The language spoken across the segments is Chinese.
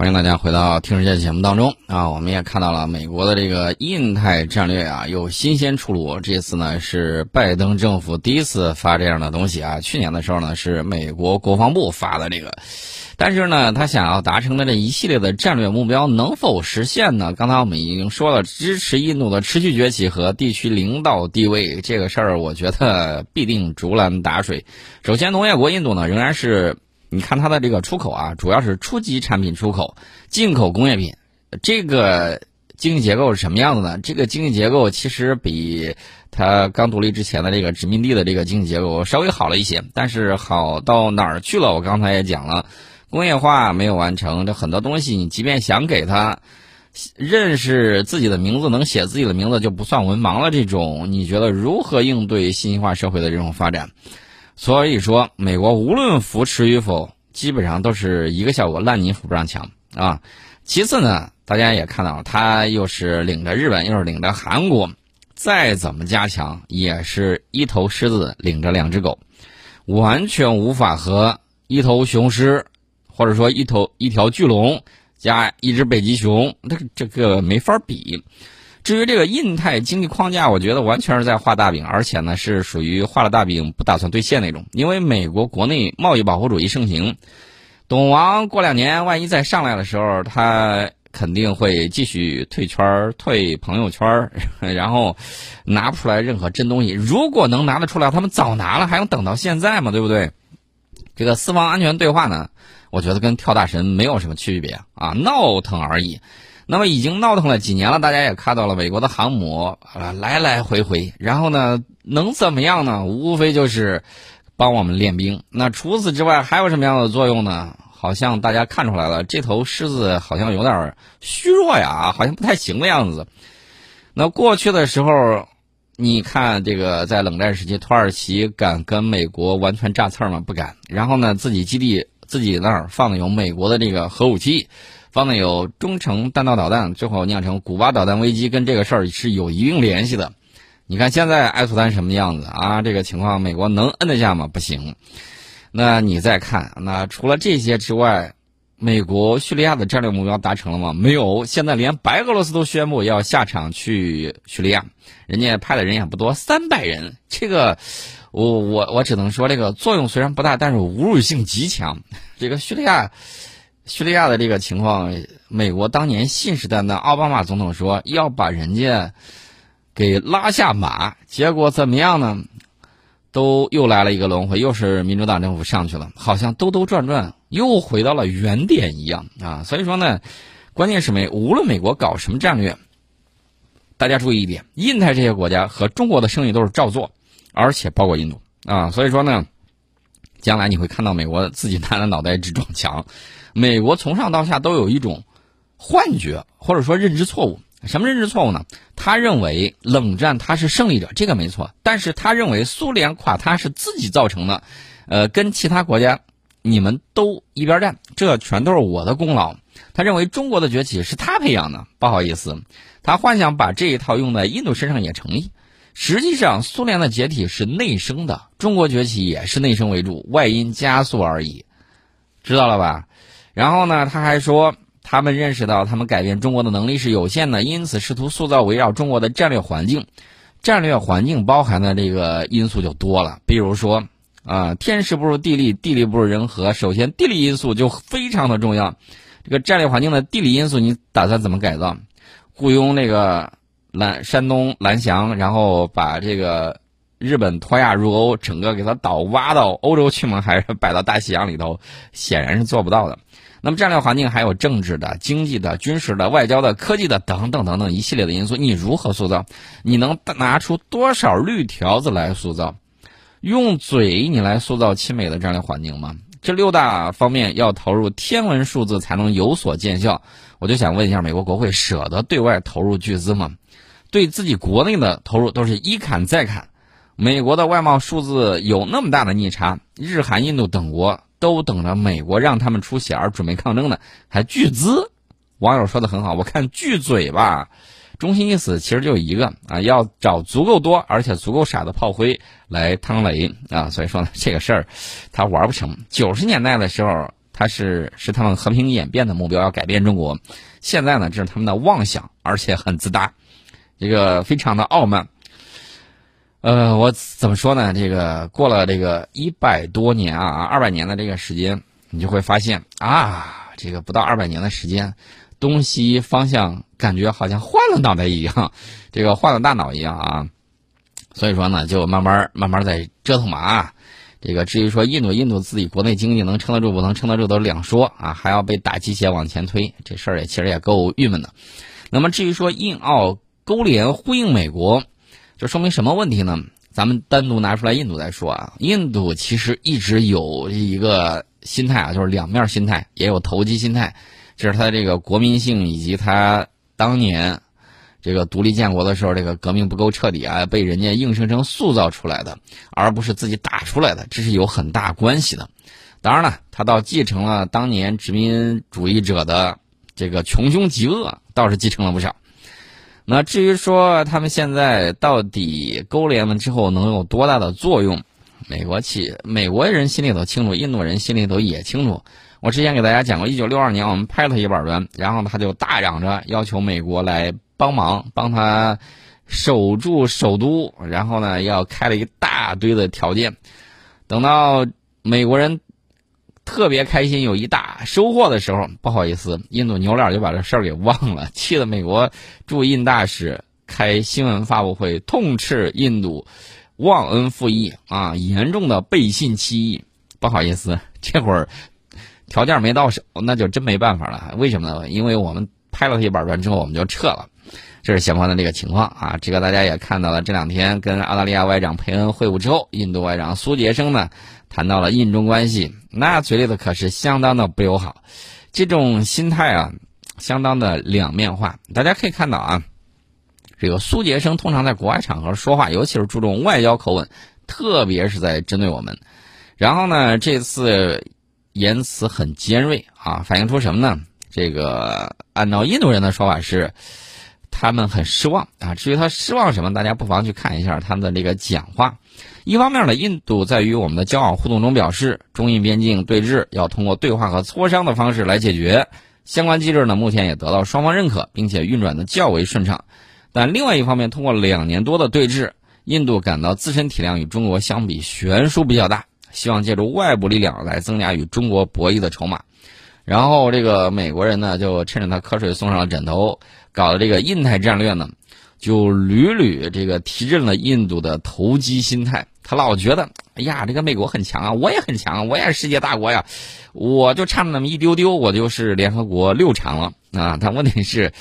欢迎大家回到《听世界》节目当中啊！我们也看到了美国的这个印太战略啊，有新鲜出炉。这次呢是拜登政府第一次发这样的东西啊。去年的时候呢是美国国防部发的这个，但是呢他想要达成的这一系列的战略目标能否实现呢？刚才我们已经说了，支持印度的持续崛起和地区领导地位这个事儿，我觉得必定竹篮打水。首先，农业国印度呢仍然是。你看它的这个出口啊，主要是初级产品出口，进口工业品。这个经济结构是什么样子呢？这个经济结构其实比它刚独立之前的这个殖民地的这个经济结构稍微好了一些，但是好到哪儿去了？我刚才也讲了，工业化没有完成，这很多东西你即便想给它认识自己的名字，能写自己的名字就不算文盲了。这种你觉得如何应对信息化社会的这种发展？所以说，美国无论扶持与否，基本上都是一个效果，烂泥扶不上墙啊。其次呢，大家也看到，他又是领着日本，又是领着韩国，再怎么加强，也是一头狮子领着两只狗，完全无法和一头雄狮，或者说一头一条巨龙加一只北极熊，那这个没法比。至于这个印太经济框架，我觉得完全是在画大饼，而且呢是属于画了大饼不打算兑现那种。因为美国国内贸易保护主义盛行，董王过两年万一再上来的时候，他肯定会继续退圈、退朋友圈，然后拿不出来任何真东西。如果能拿得出来，他们早拿了，还用等到现在吗？对不对？这个四方安全对话呢，我觉得跟跳大神没有什么区别啊，闹腾而已。那么已经闹腾了几年了，大家也看到了美国的航母啊来来回回，然后呢能怎么样呢？无非就是帮我们练兵。那除此之外还有什么样的作用呢？好像大家看出来了，这头狮子好像有点虚弱呀，好像不太行的样子。那过去的时候，你看这个在冷战时期，土耳其敢跟美国完全炸刺儿吗？不敢。然后呢，自己基地自己那儿放有美国的这个核武器。方的有中程弹道导弹，最后酿成古巴导弹危机，跟这个事儿是有一定联系的。你看现在埃苏丹什么样子啊？这个情况美国能摁得下吗？不行。那你再看，那除了这些之外，美国叙利亚的战略目标达成了吗？没有。现在连白俄罗斯都宣布要下场去叙利亚，人家派的人也不多，三百人。这个，我我我只能说，这个作用虽然不大，但是侮辱性极强。这个叙利亚。叙利亚的这个情况，美国当年信誓旦旦，奥巴马总统说要把人家给拉下马，结果怎么样呢？都又来了一个轮回，又是民主党政府上去了，好像兜兜转转又回到了原点一样啊！所以说呢，关键是美，无论美国搞什么战略，大家注意一点，印太这些国家和中国的生意都是照做，而且包括印度啊！所以说呢，将来你会看到美国自己拿着脑袋直撞墙。美国从上到下都有一种幻觉，或者说认知错误。什么认知错误呢？他认为冷战他是胜利者，这个没错。但是他认为苏联垮塌是自己造成的，呃，跟其他国家你们都一边站，这全都是我的功劳。他认为中国的崛起是他培养的，不好意思，他幻想把这一套用在印度身上也成立。实际上，苏联的解体是内生的，中国崛起也是内生为主，外因加速而已，知道了吧？然后呢，他还说，他们认识到他们改变中国的能力是有限的，因此试图塑造围绕中国的战略环境。战略环境包含的这个因素就多了，比如说，啊，天时不如地利，地利不如人和。首先，地理因素就非常的重要。这个战略环境的地理因素，你打算怎么改造？雇佣那个蓝山东蓝翔，然后把这个日本脱亚入欧，整个给它倒挖到欧洲去吗？还是摆到大西洋里头？显然是做不到的。那么战略环境还有政治的、经济的、军事的、外交的、科技的等等等等一系列的因素，你如何塑造？你能拿出多少绿条子来塑造？用嘴你来塑造亲美的战略环境吗？这六大方面要投入天文数字才能有所见效。我就想问一下，美国国会舍得对外投入巨资吗？对自己国内的投入都是一砍再砍。美国的外贸数字有那么大的逆差，日韩印度等国。都等着美国让他们出血而准备抗争呢，还巨资。网友说的很好，我看巨嘴吧，中心意思其实就一个啊，要找足够多而且足够傻的炮灰来趟雷啊。所以说呢，这个事儿他玩不成。九十年代的时候。他是是他们和平演变的目标，要改变中国。现在呢，这是他们的妄想，而且很自大，这个非常的傲慢。呃，我怎么说呢？这个过了这个一百多年啊，二百年的这个时间，你就会发现啊，这个不到二百年的时间，东西方向感觉好像换了脑袋一样，这个换了大脑一样啊。所以说呢，就慢慢慢慢在折腾嘛啊。这个至于说印度，印度自己国内经济能撑得住不能撑得住都是两说啊，还要被打鸡血往前推，这事儿也其实也够郁闷的。那么至于说印澳勾连呼应美国。这说明什么问题呢？咱们单独拿出来印度来说啊，印度其实一直有一个心态啊，就是两面心态，也有投机心态，这是他这个国民性以及他当年这个独立建国的时候，这个革命不够彻底啊，被人家硬生生塑造出来的，而不是自己打出来的，这是有很大关系的。当然了，他倒继承了当年殖民主义者的这个穷凶极恶，倒是继承了不少。那至于说他们现在到底勾连了之后能有多大的作用，美国企美国人心里头清楚，印度人心里头也清楚。我之前给大家讲过，一九六二年我们拍了一板砖，然后他就大嚷着要求美国来帮忙，帮他守住首都，然后呢要开了一大堆的条件。等到美国人。特别开心，有一大收获的时候，不好意思，印度牛脸就把这事儿给忘了，气得美国驻印大使开新闻发布会，痛斥印度忘恩负义啊，严重的背信弃义。不好意思，这会儿条件没到手，那就真没办法了。为什么呢？因为我们拍了一板砖之后，我们就撤了。这是相关的这个情况啊，这个大家也看到了。这两天跟澳大利亚外长佩恩会晤之后，印度外长苏杰生呢谈到了印中关系，那嘴里头可是相当的不友好，这种心态啊，相当的两面化。大家可以看到啊，这个苏杰生通常在国外场合说话，尤其是注重外交口吻，特别是在针对我们。然后呢，这次言辞很尖锐啊，反映出什么呢？这个按照印度人的说法是。他们很失望啊！至于他失望什么，大家不妨去看一下他们的这个讲话。一方面呢，印度在与我们的交往互动中表示，中印边境对峙要通过对话和磋商的方式来解决。相关机制呢，目前也得到双方认可，并且运转的较为顺畅。但另外一方面，通过两年多的对峙，印度感到自身体量与中国相比悬殊比较大，希望借助外部力量来增加与中国博弈的筹码。然后这个美国人呢，就趁着他瞌睡送上了枕头，搞的这个印太战略呢，就屡屡这个提振了印度的投机心态。他老觉得，哎呀，这个美国很强啊，我也很强，我也是世界大国呀，我就差那么一丢丢，我就是联合国六强了啊。但问题是，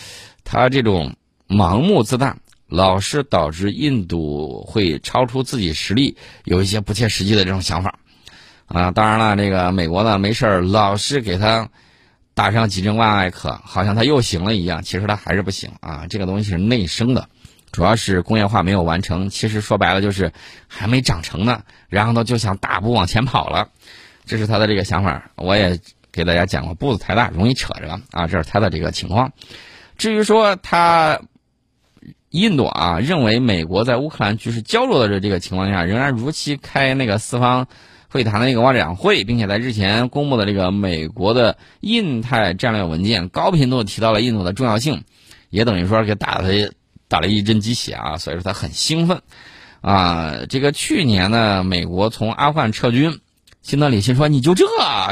他这种盲目自大，老是导致印度会超出自己实力，有一些不切实际的这种想法。啊，当然了，这个美国呢，没事老是给他打上几针万艾可，好像他又行了一样。其实他还是不行啊，这个东西是内生的，主要是工业化没有完成。其实说白了就是还没长成呢，然后呢就想大步往前跑了，这是他的这个想法。我也给大家讲过，步子太大容易扯着啊，这是他的这个情况。至于说他印度啊，认为美国在乌克兰局势焦灼的这个情况下，仍然如期开那个四方。会谈的那个外长会，并且在日前公布的这个美国的印太战略文件，高频度提到了印度的重要性，也等于说给打了打了一针鸡血啊，所以说他很兴奋啊。这个去年呢，美国从阿富汗撤军，新德里心说你就这，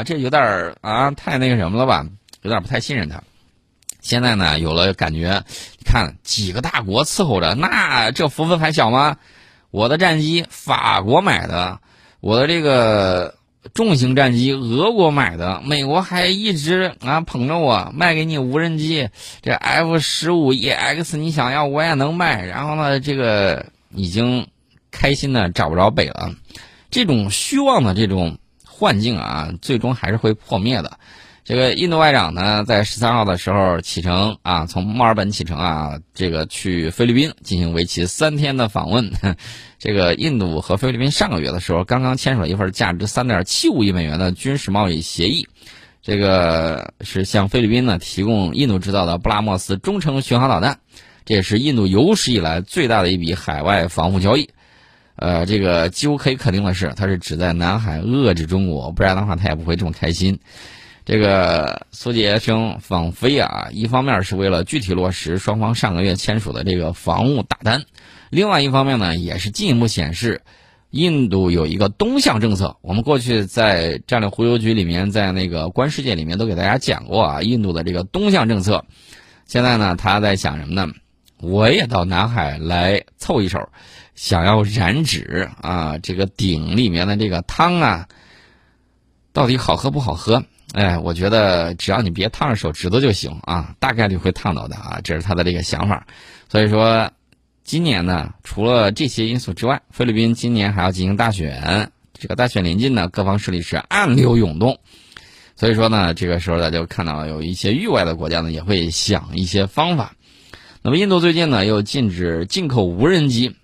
这有点啊太那个什么了吧，有点不太信任他。现在呢，有了感觉，看几个大国伺候着，那这福分还小吗？我的战机法国买的。我的这个重型战机，俄国买的，美国还一直啊捧着我卖给你无人机，这 F 十五 EX 你想要我也能卖。然后呢，这个已经开心的找不着北了，这种虚妄的这种幻境啊，最终还是会破灭的。这个印度外长呢，在十三号的时候启程啊，从墨尔本启程啊，这个去菲律宾进行为期三天的访问。这个印度和菲律宾上个月的时候刚刚签署了一份价值三点七五亿美元的军事贸易协议，这个是向菲律宾呢提供印度制造的布拉莫斯中程巡航导弹，这也是印度有史以来最大的一笔海外防务交易。呃，这个几乎可以肯定的是，它是旨在南海遏制中国，不然的话他也不会这么开心。这个苏杰生访菲啊，一方面是为了具体落实双方上个月签署的这个防务大单，另外一方面呢，也是进一步显示印度有一个东向政策。我们过去在战略忽悠局里面，在那个观世界里面都给大家讲过啊，印度的这个东向政策。现在呢，他在想什么呢？我也到南海来凑一手，想要染指啊，这个鼎里面的这个汤啊，到底好喝不好喝？哎，我觉得只要你别烫着手指头就行啊，大概率会烫到的啊，这是他的这个想法。所以说，今年呢，除了这些因素之外，菲律宾今年还要进行大选，这个大选临近呢，各方势力是暗流涌动。所以说呢，这个时候大家就看到有一些域外的国家呢，也会想一些方法。那么，印度最近呢又禁止进口无人机，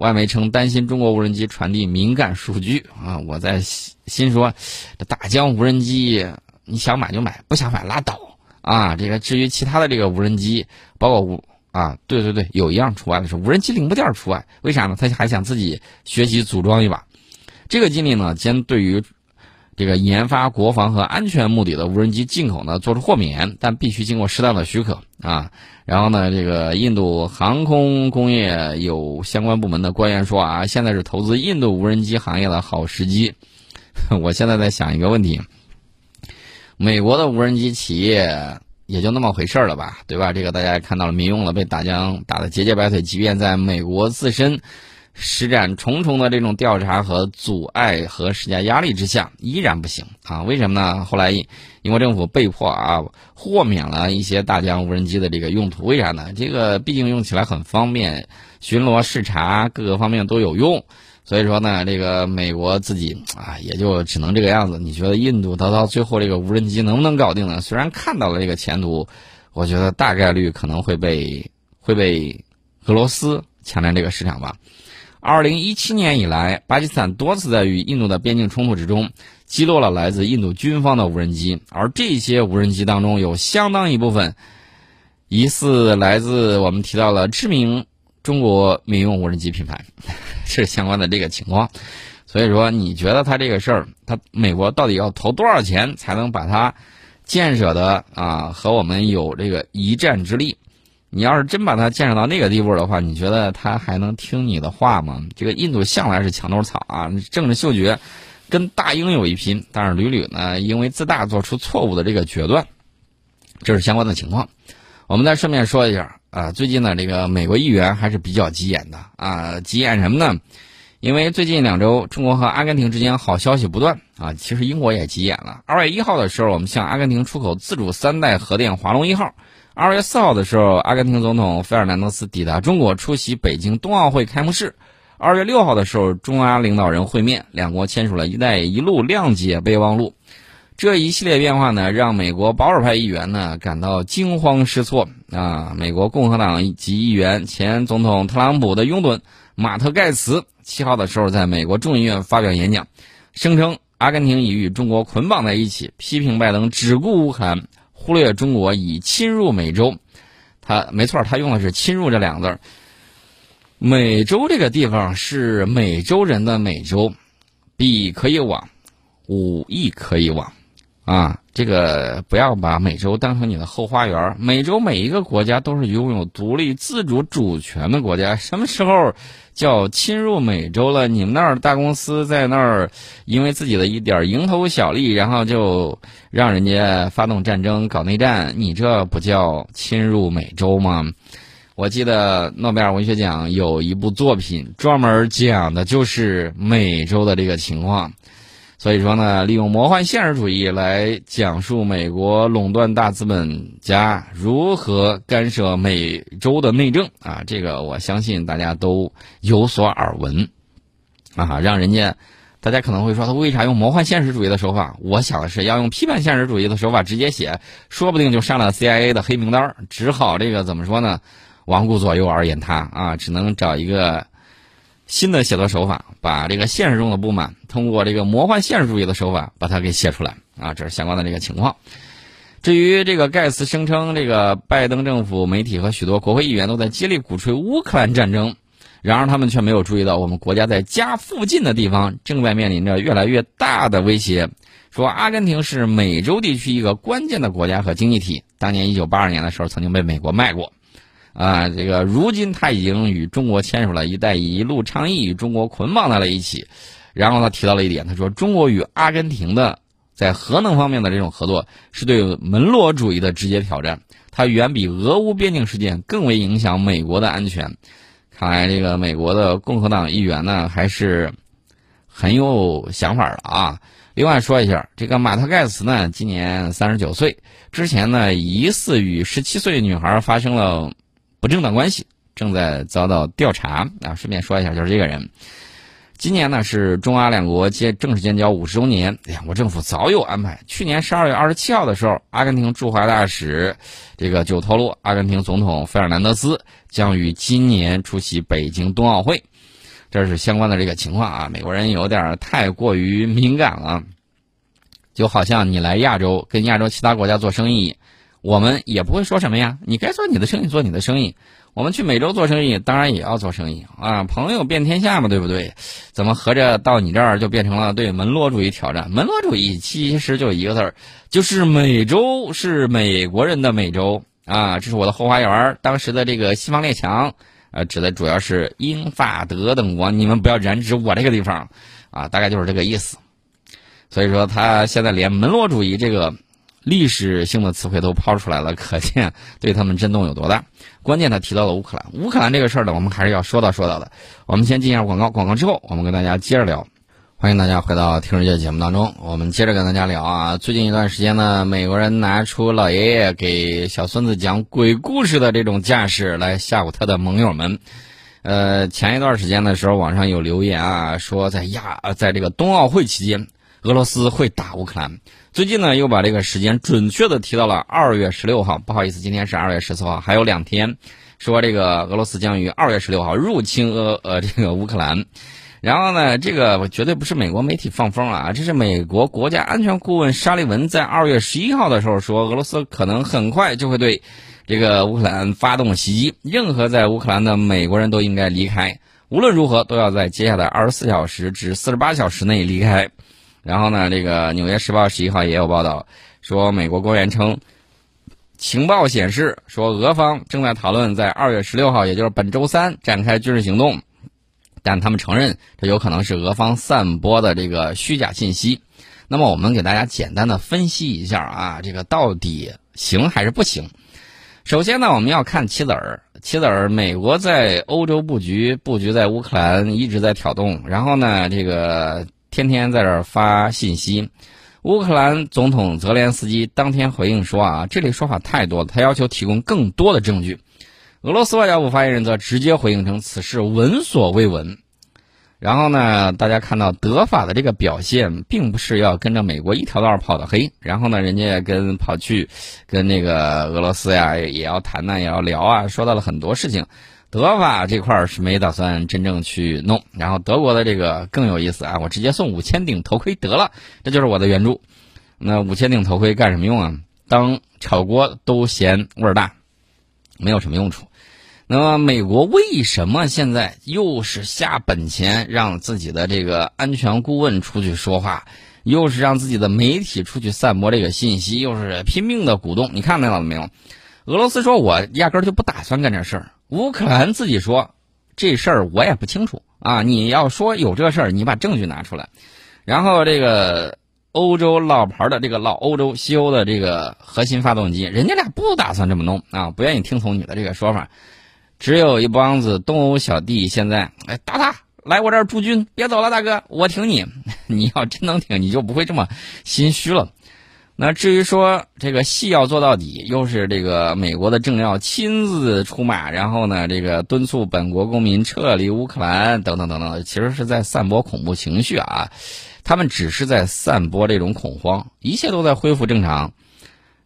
外媒称担心中国无人机传递敏感数据啊。我在心说，这大疆无人机你想买就买，不想买拉倒啊。这个至于其他的这个无人机，包括无啊，对对对，有一样除外的是无人机零部件除外，为啥呢？他还想自己学习组装一把。这个经历呢，将对于。这个研发国防和安全目的的无人机进口呢，做出豁免，但必须经过适当的许可啊。然后呢，这个印度航空工业有相关部门的官员说啊，现在是投资印度无人机行业的好时机。我现在在想一个问题：美国的无人机企业也就那么回事儿了吧，对吧？这个大家也看到了，民用了被打将打得节节败退，即便在美国自身。施展重重的这种调查和阻碍和施加压力之下，依然不行啊？为什么呢？后来英国政府被迫啊豁免了一些大疆无人机的这个用途，为啥呢？这个毕竟用起来很方便，巡逻视察各个方面都有用。所以说呢，这个美国自己啊也就只能这个样子。你觉得印度它到最后这个无人机能不能搞定呢？虽然看到了这个前途，我觉得大概率可能会被会被俄罗斯抢占这个市场吧。二零一七年以来，巴基斯坦多次在与印度的边境冲突之中击落了来自印度军方的无人机，而这些无人机当中有相当一部分疑似来自我们提到了知名中国民用无人机品牌，是相关的这个情况。所以说，你觉得他这个事儿，他美国到底要投多少钱才能把它建设的啊和我们有这个一战之力？你要是真把它建设到那个地步的话，你觉得他还能听你的话吗？这个印度向来是墙头草啊，政治嗅觉跟大英有一拼，但是屡屡呢因为自大做出错误的这个决断，这是相关的情况。我们再顺便说一下啊，最近呢这个美国议员还是比较急眼的啊，急眼什么呢？因为最近两周中国和阿根廷之间好消息不断啊，其实英国也急眼了。二月一号的时候，我们向阿根廷出口自主三代核电华龙一号。二月四号的时候，阿根廷总统费尔南德斯抵达中国，出席北京冬奥会开幕式。二月六号的时候，中阿领导人会面，两国签署了一带一路谅解备忘录。这一系列变化呢，让美国保守派议员呢感到惊慌失措啊！美国共和党籍议员、前总统特朗普的拥趸马特盖茨七号的时候，在美国众议院发表演讲，声称阿根廷已与中国捆绑在一起，批评拜登只顾乌克兰。忽略中国已侵入美洲，他没错，他用的是“侵入”这两个字。美洲这个地方是美洲人的美洲，彼可以往，武亦可以往，啊，这个不要把美洲当成你的后花园。美洲每一个国家都是拥有独立自主主权的国家，什么时候？叫侵入美洲了？你们那儿大公司在那儿，因为自己的一点蝇头小利，然后就让人家发动战争、搞内战，你这不叫侵入美洲吗？我记得诺贝尔文学奖有一部作品专门讲的就是美洲的这个情况。所以说呢，利用魔幻现实主义来讲述美国垄断大资本家如何干涉美洲的内政啊，这个我相信大家都有所耳闻，啊，让人家，大家可能会说他为啥用魔幻现实主义的手法？我想的是要用批判现实主义的手法直接写，说不定就上了 CIA 的黑名单只好这个怎么说呢？罔顾左右而言他啊，只能找一个。新的写作手法，把这个现实中的不满，通过这个魔幻现实主义的手法把它给写出来啊，这是相关的这个情况。至于这个盖茨声称，这个拜登政府、媒体和许多国会议员都在接力鼓吹乌克兰战争，然而他们却没有注意到，我们国家在家附近的地方正在面临着越来越大的威胁。说阿根廷是美洲地区一个关键的国家和经济体，当年一九八二年的时候曾经被美国卖过，啊，这个如今他已经与中国签署了一带一路倡议，与中国捆绑在了一起。然后他提到了一点，他说中国与阿根廷的在核能方面的这种合作是对门罗主义的直接挑战，它远比俄乌边境事件更为影响美国的安全。看来这个美国的共和党议员呢还是很有想法的啊。另外说一下，这个马特盖茨呢今年三十九岁，之前呢疑似与十七岁女孩发生了不正当关系，正在遭到调查啊。顺便说一下，就是这个人。今年呢是中阿两国建正式建交五十周年，两国政府早有安排。去年十二月二十七号的时候，阿根廷驻华大使这个就透露，阿根廷总统费尔南德斯将于今年出席北京冬奥会。这是相关的这个情况啊。美国人有点太过于敏感了，就好像你来亚洲跟亚洲其他国家做生意，我们也不会说什么呀，你该做你的生意，做你的生意。我们去美洲做生意，当然也要做生意啊，朋友遍天下嘛，对不对？怎么合着到你这儿就变成了对门罗主义挑战？门罗主义其实就一个字儿，就是美洲是美国人的美洲啊，这是我的后花园。当时的这个西方列强，呃，指的主要是英法德等国，你们不要染指我这个地方啊，大概就是这个意思。所以说，他现在连门罗主义这个。历史性的词汇都抛出来了，可见对他们震动有多大。关键他提到了乌克兰，乌克兰这个事儿呢，我们还是要说到说到的。我们先进一下广告，广告之后我们跟大家接着聊。欢迎大家回到《听世界》节目当中，我们接着跟大家聊啊。最近一段时间呢，美国人拿出老爷爷给小孙子讲鬼故事的这种架势来吓唬他的盟友们。呃，前一段时间的时候，网上有留言啊，说在亚在这个冬奥会期间，俄罗斯会打乌克兰。最近呢，又把这个时间准确的提到了二月十六号。不好意思，今天是二月十四号，还有两天，说这个俄罗斯将于二月十六号入侵俄呃这个乌克兰。然后呢，这个绝对不是美国媒体放风啊，这是美国国家安全顾问沙利文在二月十一号的时候说，俄罗斯可能很快就会对这个乌克兰发动袭击，任何在乌克兰的美国人都应该离开，无论如何都要在接下来二十四小时至四十八小时内离开。然后呢，这个《纽约时报》十一号也有报道，说美国官员称，情报显示说俄方正在讨论在二月十六号，也就是本周三展开军事行动，但他们承认这有可能是俄方散播的这个虚假信息。那么我们给大家简单的分析一下啊，这个到底行还是不行？首先呢，我们要看棋子儿，棋子儿，美国在欧洲布局，布局在乌克兰一直在挑动，然后呢，这个。天天在这儿发信息，乌克兰总统泽连斯基当天回应说：“啊，这里说法太多了，他要求提供更多的证据。”俄罗斯外交部发言人则直接回应称：“此事闻所未闻。”然后呢，大家看到德法的这个表现，并不是要跟着美国一条道儿跑的黑。然后呢，人家也跟跑去跟那个俄罗斯呀，也要谈呢，也要聊啊，说到了很多事情。德法这块是没打算真正去弄，然后德国的这个更有意思啊！我直接送五千顶头盔得了，这就是我的援助。那五千顶头盔干什么用啊？当炒锅都嫌味儿大，没有什么用处。那么美国为什么现在又是下本钱让自己的这个安全顾问出去说话，又是让自己的媒体出去散播这个信息，又是拼命的鼓动？你看到了没有？俄罗斯说我压根儿就不打算干这事儿。乌克兰自己说，这事儿我也不清楚啊！你要说有这事儿，你把证据拿出来。然后这个欧洲老牌的这个老欧洲西欧的这个核心发动机，人家俩不打算这么弄啊，不愿意听从你的这个说法。只有一帮子东欧小弟现在，哎，打他来我这儿驻军，别走了，大哥，我挺你。你要真能挺，你就不会这么心虚了。那至于说这个戏要做到底，又是这个美国的政要亲自出马，然后呢，这个敦促本国公民撤离乌克兰，等等等等，其实是在散播恐怖情绪啊。他们只是在散播这种恐慌，一切都在恢复正常。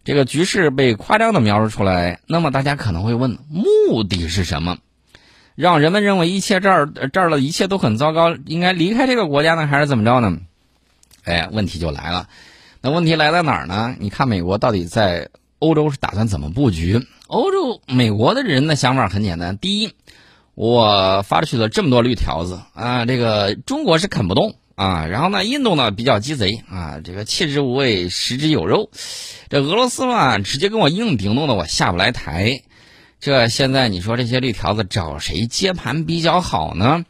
这个局势被夸张的描述出来，那么大家可能会问，目的是什么？让人们认为一切这儿这儿的一切都很糟糕，应该离开这个国家呢，还是怎么着呢？哎，问题就来了。那问题来在哪儿呢？你看美国到底在欧洲是打算怎么布局？欧洲、美国的人的想法很简单：第一，我发出去了这么多绿条子啊，这个中国是啃不动啊，然后呢，印度呢比较鸡贼啊，这个弃之无味，食之有肉，这俄罗斯嘛直接跟我硬顶，弄得我下不来台。这现在你说这些绿条子找谁接盘比较好呢？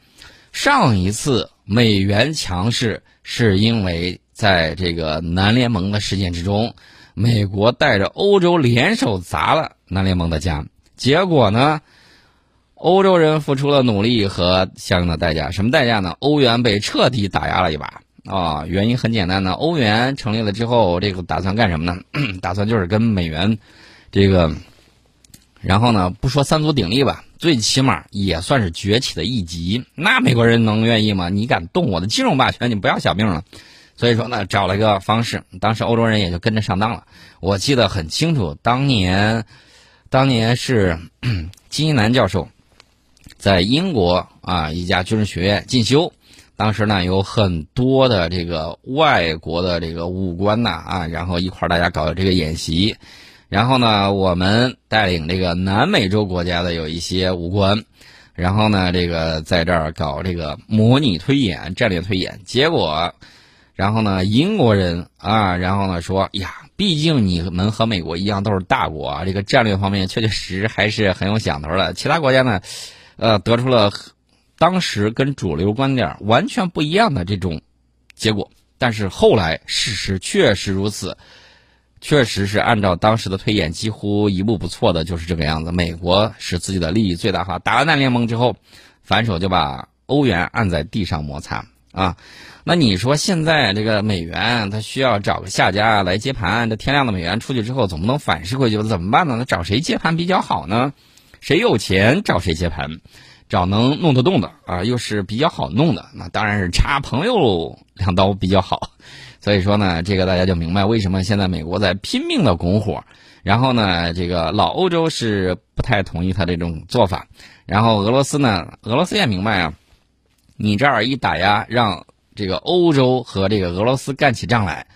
上一次美元强势是因为在这个南联盟的事件之中，美国带着欧洲联手砸了南联盟的家，结果呢，欧洲人付出了努力和相应的代价，什么代价呢？欧元被彻底打压了一把啊！原因很简单呢，欧元成立了之后，这个打算干什么呢？打算就是跟美元这个。然后呢，不说三足鼎立吧，最起码也算是崛起的一级。那美国人能愿意吗？你敢动我的金融霸权，你不要小命了。所以说呢，找了一个方式，当时欧洲人也就跟着上当了。我记得很清楚，当年，当年是 金一南教授在英国啊一家军事学院进修，当时呢有很多的这个外国的这个武官呐啊，然后一块大家搞的这个演习。然后呢，我们带领这个南美洲国家的有一些武官，然后呢，这个在这儿搞这个模拟推演、战略推演。结果，然后呢，英国人啊，然后呢说呀，毕竟你们和美国一样都是大国啊，这个战略方面确确实实还是很有想头的。其他国家呢，呃，得出了当时跟主流观点完全不一样的这种结果。但是后来事实确实如此。确实是按照当时的推演，几乎一步不错的就是这个样子。美国使自己的利益最大化，打完南联盟之后，反手就把欧元按在地上摩擦啊。那你说现在这个美元，它需要找个下家来接盘，这天量的美元出去之后，总不能反噬回去，怎么办呢？那找谁接盘比较好呢？谁有钱找谁接盘，找能弄得动的啊，又是比较好弄的，那当然是插朋友两刀比较好。所以说呢，这个大家就明白为什么现在美国在拼命的拱火，然后呢，这个老欧洲是不太同意他这种做法，然后俄罗斯呢，俄罗斯也明白啊，你这儿一打压，让这个欧洲和这个俄罗斯干起仗来，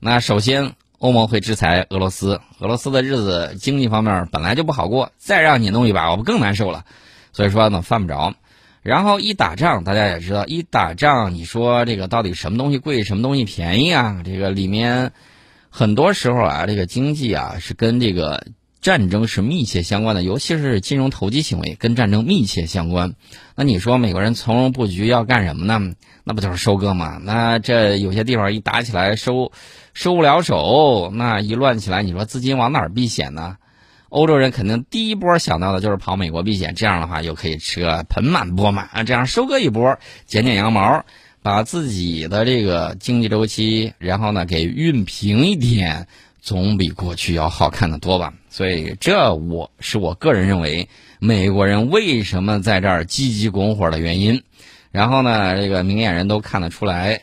那首先欧盟会制裁俄罗斯，俄罗斯的日子经济方面本来就不好过，再让你弄一把，我不更难受了，所以说呢，犯不着。然后一打仗，大家也知道，一打仗，你说这个到底什么东西贵，什么东西便宜啊？这个里面很多时候啊，这个经济啊是跟这个战争是密切相关的，尤其是金融投机行为跟战争密切相关。那你说美国人从容布局要干什么呢？那不就是收割吗？那这有些地方一打起来收收不了手，那一乱起来，你说资金往哪儿避险呢？欧洲人肯定第一波想到的就是跑美国避险，这样的话又可以吃个盆满钵满啊！这样收割一波，剪剪羊毛，把自己的这个经济周期，然后呢给熨平一点，总比过去要好看的多吧？所以这我是我个人认为，美国人为什么在这儿积极拱火的原因。然后呢，这个明眼人都看得出来。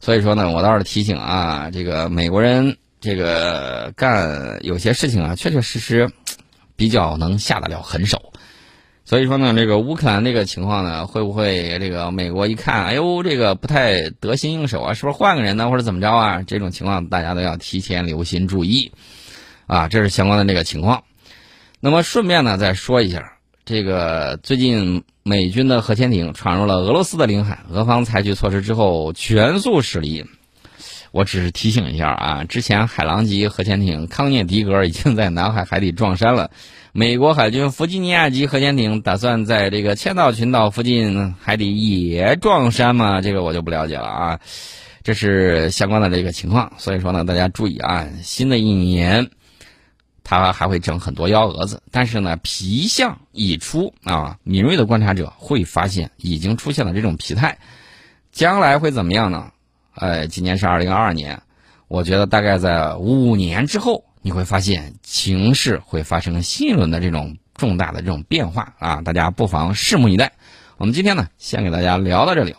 所以说呢，我倒是提醒啊，这个美国人这个干有些事情啊，确确实实。比较能下得了狠手，所以说呢，这个乌克兰这个情况呢，会不会这个美国一看，哎呦，这个不太得心应手啊，是不是换个人呢，或者怎么着啊？这种情况大家都要提前留心注意，啊，这是相关的这个情况。那么顺便呢，再说一下，这个最近美军的核潜艇闯入了俄罗斯的领海，俄方采取措施之后全速驶离。我只是提醒一下啊，之前海狼级核潜艇康涅狄格已经在南海海底撞山了，美国海军弗吉尼亚级核潜艇打算在这个千岛群岛附近海底也撞山吗？这个我就不了解了啊。这是相关的这个情况，所以说呢，大家注意啊，新的一年，他还会整很多幺蛾子，但是呢，皮相已出啊，敏锐的观察者会发现已经出现了这种疲态，将来会怎么样呢？呃，今年是二零二二年，我觉得大概在五年之后，你会发现情势会发生新一轮的这种重大的这种变化啊！大家不妨拭目以待。我们今天呢，先给大家聊到这里。